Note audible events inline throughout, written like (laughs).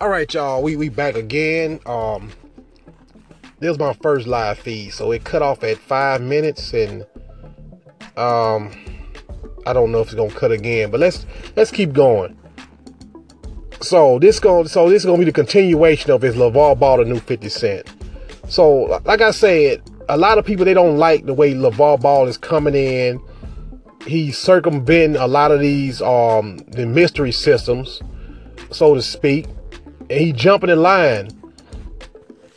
All right, y'all, we we back again. Um, this was my first live feed, so it cut off at five minutes, and um, I don't know if it's gonna cut again, but let's let's keep going. So this going so this is gonna be the continuation of his LaVar Ball, the new 50 Cent. So like I said, a lot of people they don't like the way LaVar Ball is coming in. He's circumventing a lot of these um the mystery systems, so to speak. And he jumping in line.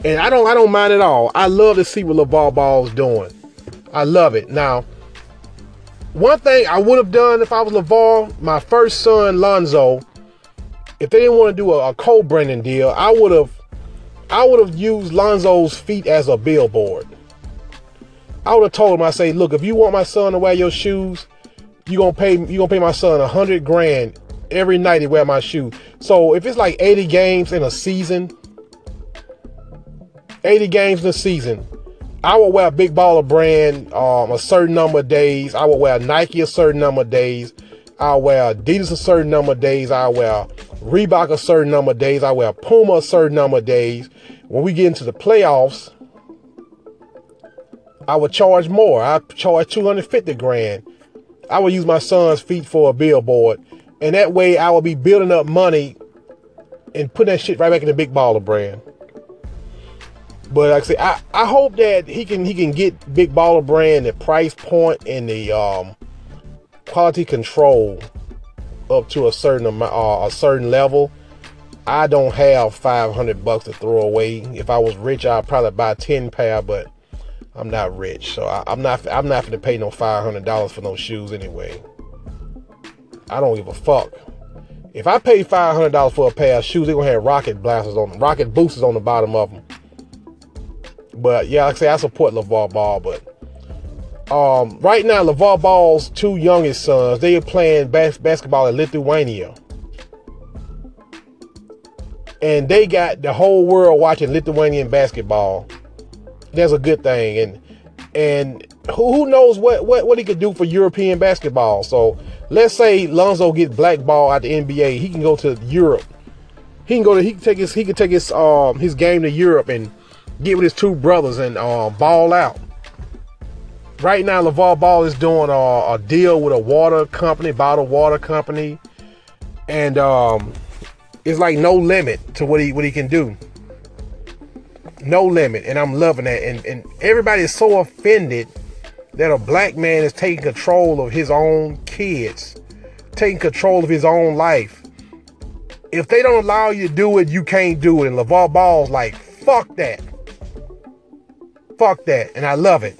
And I don't I don't mind at all. I love to see what LaVar Ball's doing. I love it. Now, one thing I would have done if I was LaVar, my first son Lonzo, if they didn't want to do a, a co-branding deal, I would have I would have used Lonzo's feet as a billboard. I would have told him, I say, look, if you want my son to wear your shoes, you're gonna pay you gonna pay my son a hundred grand every night to wear my shoe. So if it's like 80 games in a season, 80 games in a season, I will wear a big baller brand um, a certain number of days. I will wear Nike a certain number of days. I'll wear Adidas a certain number of days. I'll wear Reebok a certain number of days. I wear Puma a certain number of days. When we get into the playoffs, I would charge more. I charge 250 grand. I would use my son's feet for a billboard. And that way I will be building up money and putting that shit right back in the big baller brand. But like I say, I, I hope that he can he can get big baller brand the price point and the um, quality control up to a certain amount, uh, a certain level. I don't have 500 bucks to throw away. If I was rich, I'd probably buy 10 pair, but I'm not rich, so I, am not I'm not going to pay no $500 for no shoes anyway. I don't give a fuck. If I pay $500 for a pair of shoes, they're gonna have rocket blasters on them, rocket boosters on the bottom of them. But yeah, like I say, I support LaVar Ball, but um, right now, LaVar Ball's two youngest sons, they are playing bas- basketball in Lithuania. And they got the whole world watching Lithuanian basketball. That's a good thing. And and who, knows what, what, what he could do for European basketball. So let's say Lonzo gets blackballed at the NBA. He can go to Europe. He can go to he can take his he can take his um his game to Europe and get with his two brothers and uh, ball out. Right now, LaVar Ball is doing a, a, deal with a water company, bottled water company, and um, it's like no limit to what he what he can do. No limit, and I'm loving that. And and everybody is so offended that a black man is taking control of his own kids, taking control of his own life. If they don't allow you to do it, you can't do it. And LaVar Ball's like, fuck that. Fuck that. And I love it.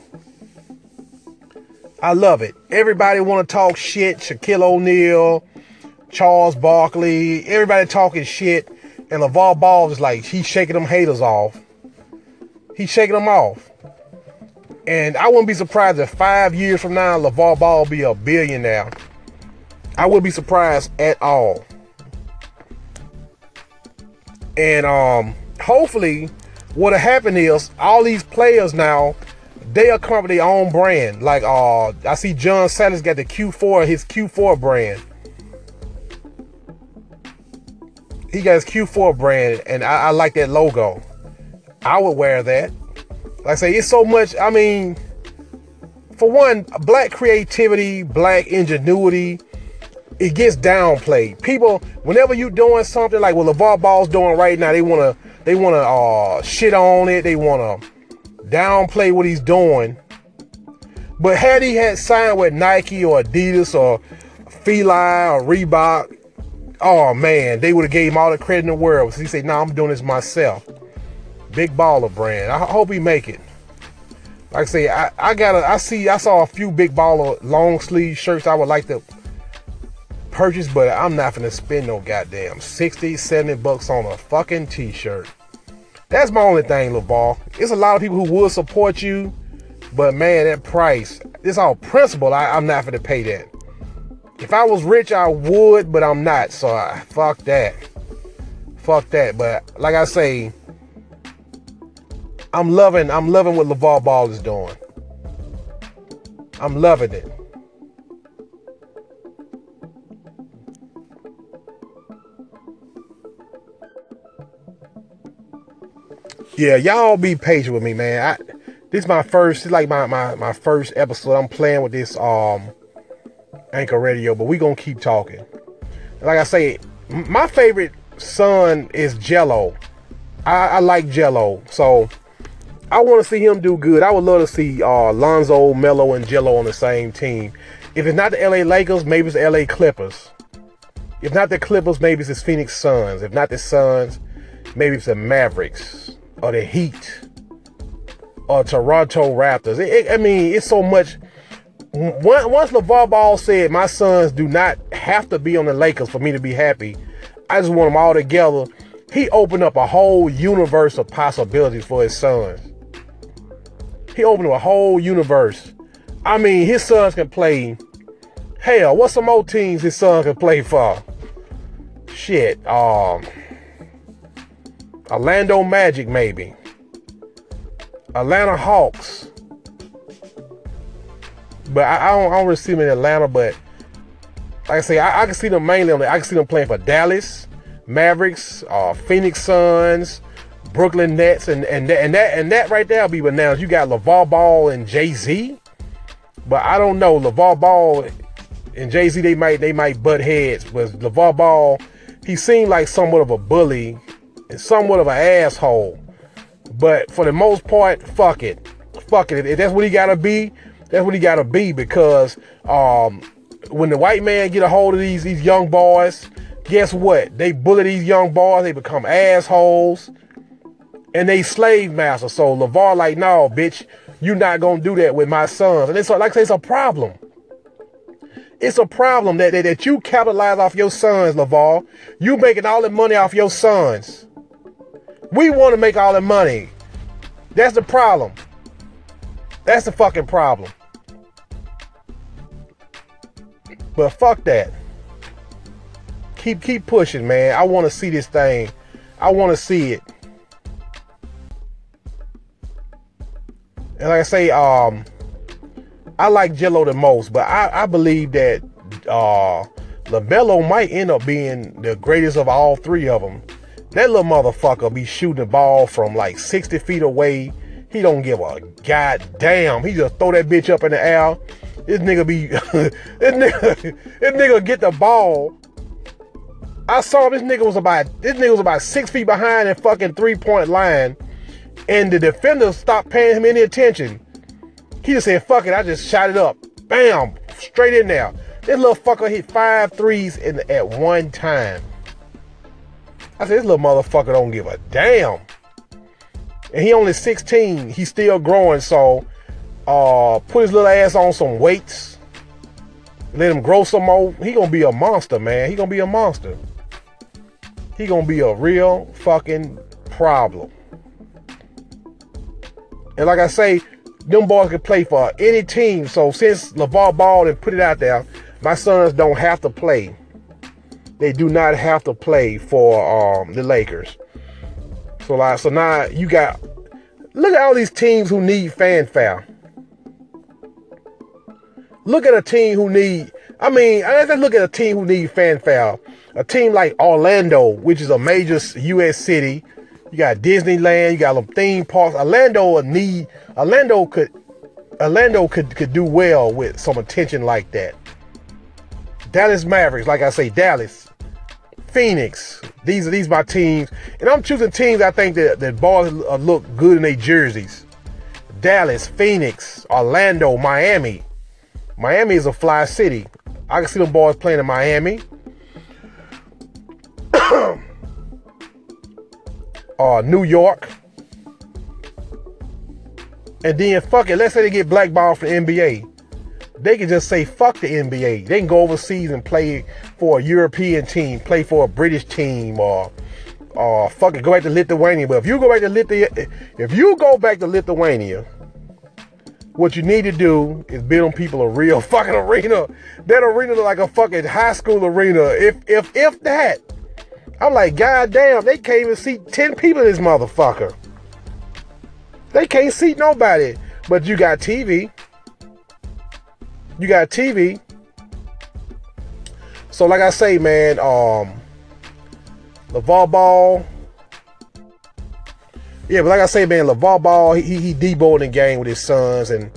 I love it. Everybody want to talk shit. Shaquille O'Neal, Charles Barkley, everybody talking shit. And LaVar Ball is like, he's shaking them haters off. He's shaking them off. And I wouldn't be surprised if five years from now, LaVar Ball be a billionaire. I wouldn't be surprised at all. And um, hopefully, what'll happen is all these players now they'll come up with their own brand. Like uh I see John Salley's got the Q4, his Q4 brand. He got his Q4 brand, and I, I like that logo. I would wear that. Like I say, it's so much. I mean, for one, black creativity, black ingenuity, it gets downplayed. People, whenever you doing something like what LaVar Ball's doing right now, they wanna they wanna uh shit on it. They wanna downplay what he's doing. But had he had signed with Nike or Adidas or Fila or Reebok, oh man, they would have gave him all the credit in the world. So he said, "No, nah, I'm doing this myself." Big baller brand. I hope he make it. Like I say, I, I got I see I saw a few big baller long sleeve shirts I would like to purchase, but I'm not gonna spend no goddamn 60, 70 bucks on a fucking t-shirt. That's my only thing, LaVar. It's a lot of people who will support you, but man, that price, it's all principle. I, am not to pay that. If I was rich, I would, but I'm not. So I, fuck that. Fuck that. But like I say, I'm loving, I'm loving what LaVar Ball is doing. I'm loving it. Yeah, y'all be patient with me, man. I, this is my first, like my, my my first episode. I'm playing with this um anchor radio, but we gonna keep talking. Like I say, my favorite son is Gelo. I, I like Gelo, so I want to see him do good. I would love to see uh, Lonzo, Melo, and Gelo on the same team. If it's not the LA Lakers, maybe it's the LA Clippers. If not the Clippers, maybe it's the Phoenix Suns. If not the Suns, maybe it's the Mavericks or the Heat or Toronto Raptors. It, it, I mean, it's so much. Once LaVar Ball said, my sons do not have to be on the Lakers for me to be happy, I just want them all together. He opened up a whole universe of possibilities for his sons. He opened a whole universe. I mean, his sons can play. Hell, what's some old teams his son can play for? Shit, um, Orlando Magic maybe. Atlanta Hawks. But I, I, don't, I don't really see them in Atlanta. But like I say, I, I can see them mainly on. The, I can see them playing for Dallas Mavericks, uh, Phoenix Suns, Brooklyn Nets, and and that, and that and that right there will be announced. You got LaVar Ball and Jay Z, but I don't know LaVar Ball and Jay Z. They might they might butt heads, but LaVar Ball, he seemed like somewhat of a bully and somewhat of an asshole. But for the most part, fuck it, fuck it. If that's what he gotta be, that's what he gotta be because um, when the white man get a hold of these these young boys, guess what? They bully these young boys. They become assholes, and they slave master. So LaVar like, no, bitch, you not gonna do that with my sons. And it's like I say, it's a problem. It's a problem that, that, that you capitalize off your sons, LaVar. You making all the money off your sons. We want to make all the money. That's the problem. That's the fucking problem. But fuck that. Keep keep pushing, man. I want to see this thing. I want to see it. And like I say, um, I like Gelo the most, but I, I believe that uh, LaMelo might end up being the greatest of all three of them. That little motherfucker be shooting the ball from like 60 feet away. He don't give a goddamn. He just throw that bitch up in the air. This nigga be, (laughs) this nigga, this nigga get the ball. I saw this nigga was about, this nigga was about six feet behind the fucking three point line. And the defender stopped paying him any attention. He just said, fuck it, I just shot it up. Bam, straight in there. This little fucker hit five threes in, at one time. I said, this little motherfucker don't give a damn. And he only 16. He's still growing. So uh, put his little ass on some weights. Let him grow some more. He gonna be a monster, man. He gonna be a monster. He gonna be a real fucking problem. And like I say, them boys can play for any team. So since LaVar Ball and put it out there, my sons don't have to play they do not have to play for um, the Lakers. So like, so now you got look at all these teams who need fanfare. Look at a team who need. I mean, let's look at a team who need fanfare. A team like Orlando, which is a major U.S. city. You got Disneyland. You got them theme parks. Orlando need. Orlando could. Orlando could could do well with some attention like that. Dallas Mavericks, like I say, Dallas. Phoenix. These are these my teams, and I'm choosing teams I think that that boys look good in their jerseys. Dallas, Phoenix, Orlando, Miami. Miami is a fly city. I can see them boys playing in Miami. Uh, New York. And then fuck it, let's say they get blackballed from the NBA they can just say fuck the NBA. They can go overseas and play for a European team, play for a British team, or or fuck it, go back to Lithuania. But if you go back to Lithuania, if you go back to Lithuania, what you need to do is build people a real (laughs) fucking arena. That arena look like a fucking high school arena. If if if that, I'm like, god damn, they can't even seat 10 people in this motherfucker. They can't seat nobody. But you got TV. You got TV. So like I say, man, um LaVar Ball. Yeah, but like I say, man, LaVar Ball, he he deboing the game with his sons, and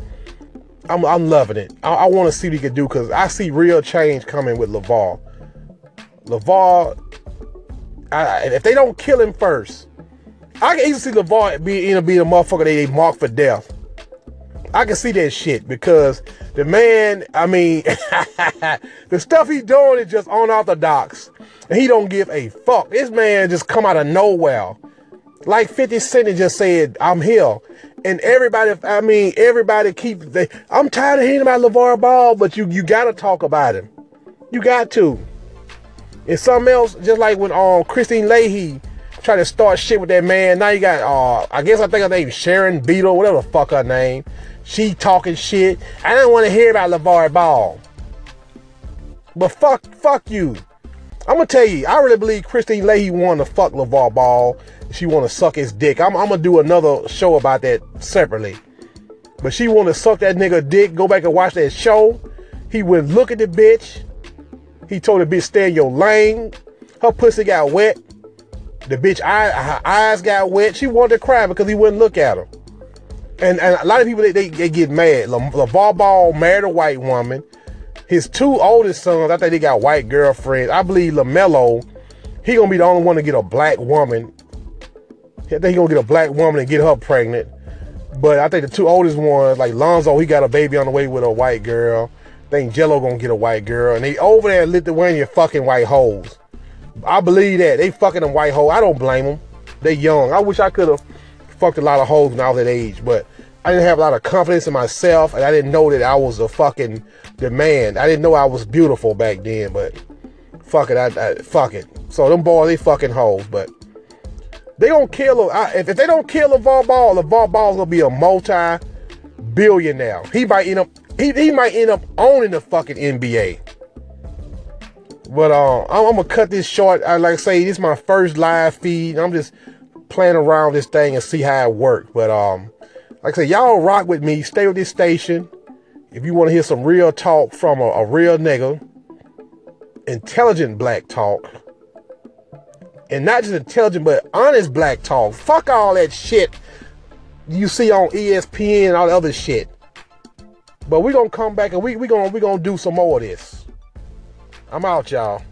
I'm I'm loving it. I, I want to see what he can do because I see real change coming with LaVar. LaVar, I, if they don't kill him first, I can easily see LaVar be, you know, being a motherfucker they mark for death. I can see that shit because the man, I mean, (laughs) the stuff he's doing is just unorthodox. And he don't give a fuck. This man just come out of nowhere. Like 50 Cent just said, I'm here. And everybody, I mean, everybody keep, they, I'm tired of hearing about LaVar Ball, but you, you gotta talk about him. You got to. And something else, just like when um, Kristine Leahy tried to start shit with that man. Now you got, uh, I guess I think her name Sharon Beetle, whatever the fuck her name. She talking shit. I didn't want to hear about LaVar Ball. But fuck, fuck you. I'm gonna tell you, I really believe Kristine Leahy wanted to fuck LaVar Ball. She want to suck his dick. I'm, I'm, gonna do another show about that separately. But she want to suck that nigga dick. Go back and watch that show. He would look at the bitch. He told the bitch stay in your lane. Her pussy got wet. The bitch eye, her eyes got wet. She wanted to cry because he wouldn't look at her. And, and a lot of people they, they, they get mad. Le, LaVar Ball married a white woman. His two oldest sons, I think they got white girlfriends. I believe LaMelo, he gonna be the only one to get a black woman. I think he gonna get a black woman and get her pregnant. But I think the two oldest ones, like Lonzo, he got a baby on the way with a white girl. Think Gelo gonna get a white girl. And they over there the in Lithuania fucking white hoes. I believe that. They fucking them white hoes. I don't blame them. They young. I wish I could have fucked a lot of hoes when I was that age, but I didn't have a lot of confidence in myself, and I didn't know that I was a fucking demand. I didn't know I was beautiful back then, but fuck it, I, I fuck it. So them boys, they fucking hoes, but they don't kill. I, if, if they don't kill LaVar Ball, LaVar Ball's gonna be a multi-billionaire. He might end up. He, he might end up owning the fucking NBA. But uh, I'm, I'm, gonna cut this short. I like I say this is my first live feed. I'm just playing around this thing and see how it works. But um, like I said, y'all rock with me. Stay with this station. If you want to hear some real talk from a, a real nigga, intelligent black talk, and not just intelligent, but honest black talk. Fuck all that shit you see on ESPN and all the other shit. But we're gonna come back and we we gonna we gonna do some more of this. I'm out, y'all.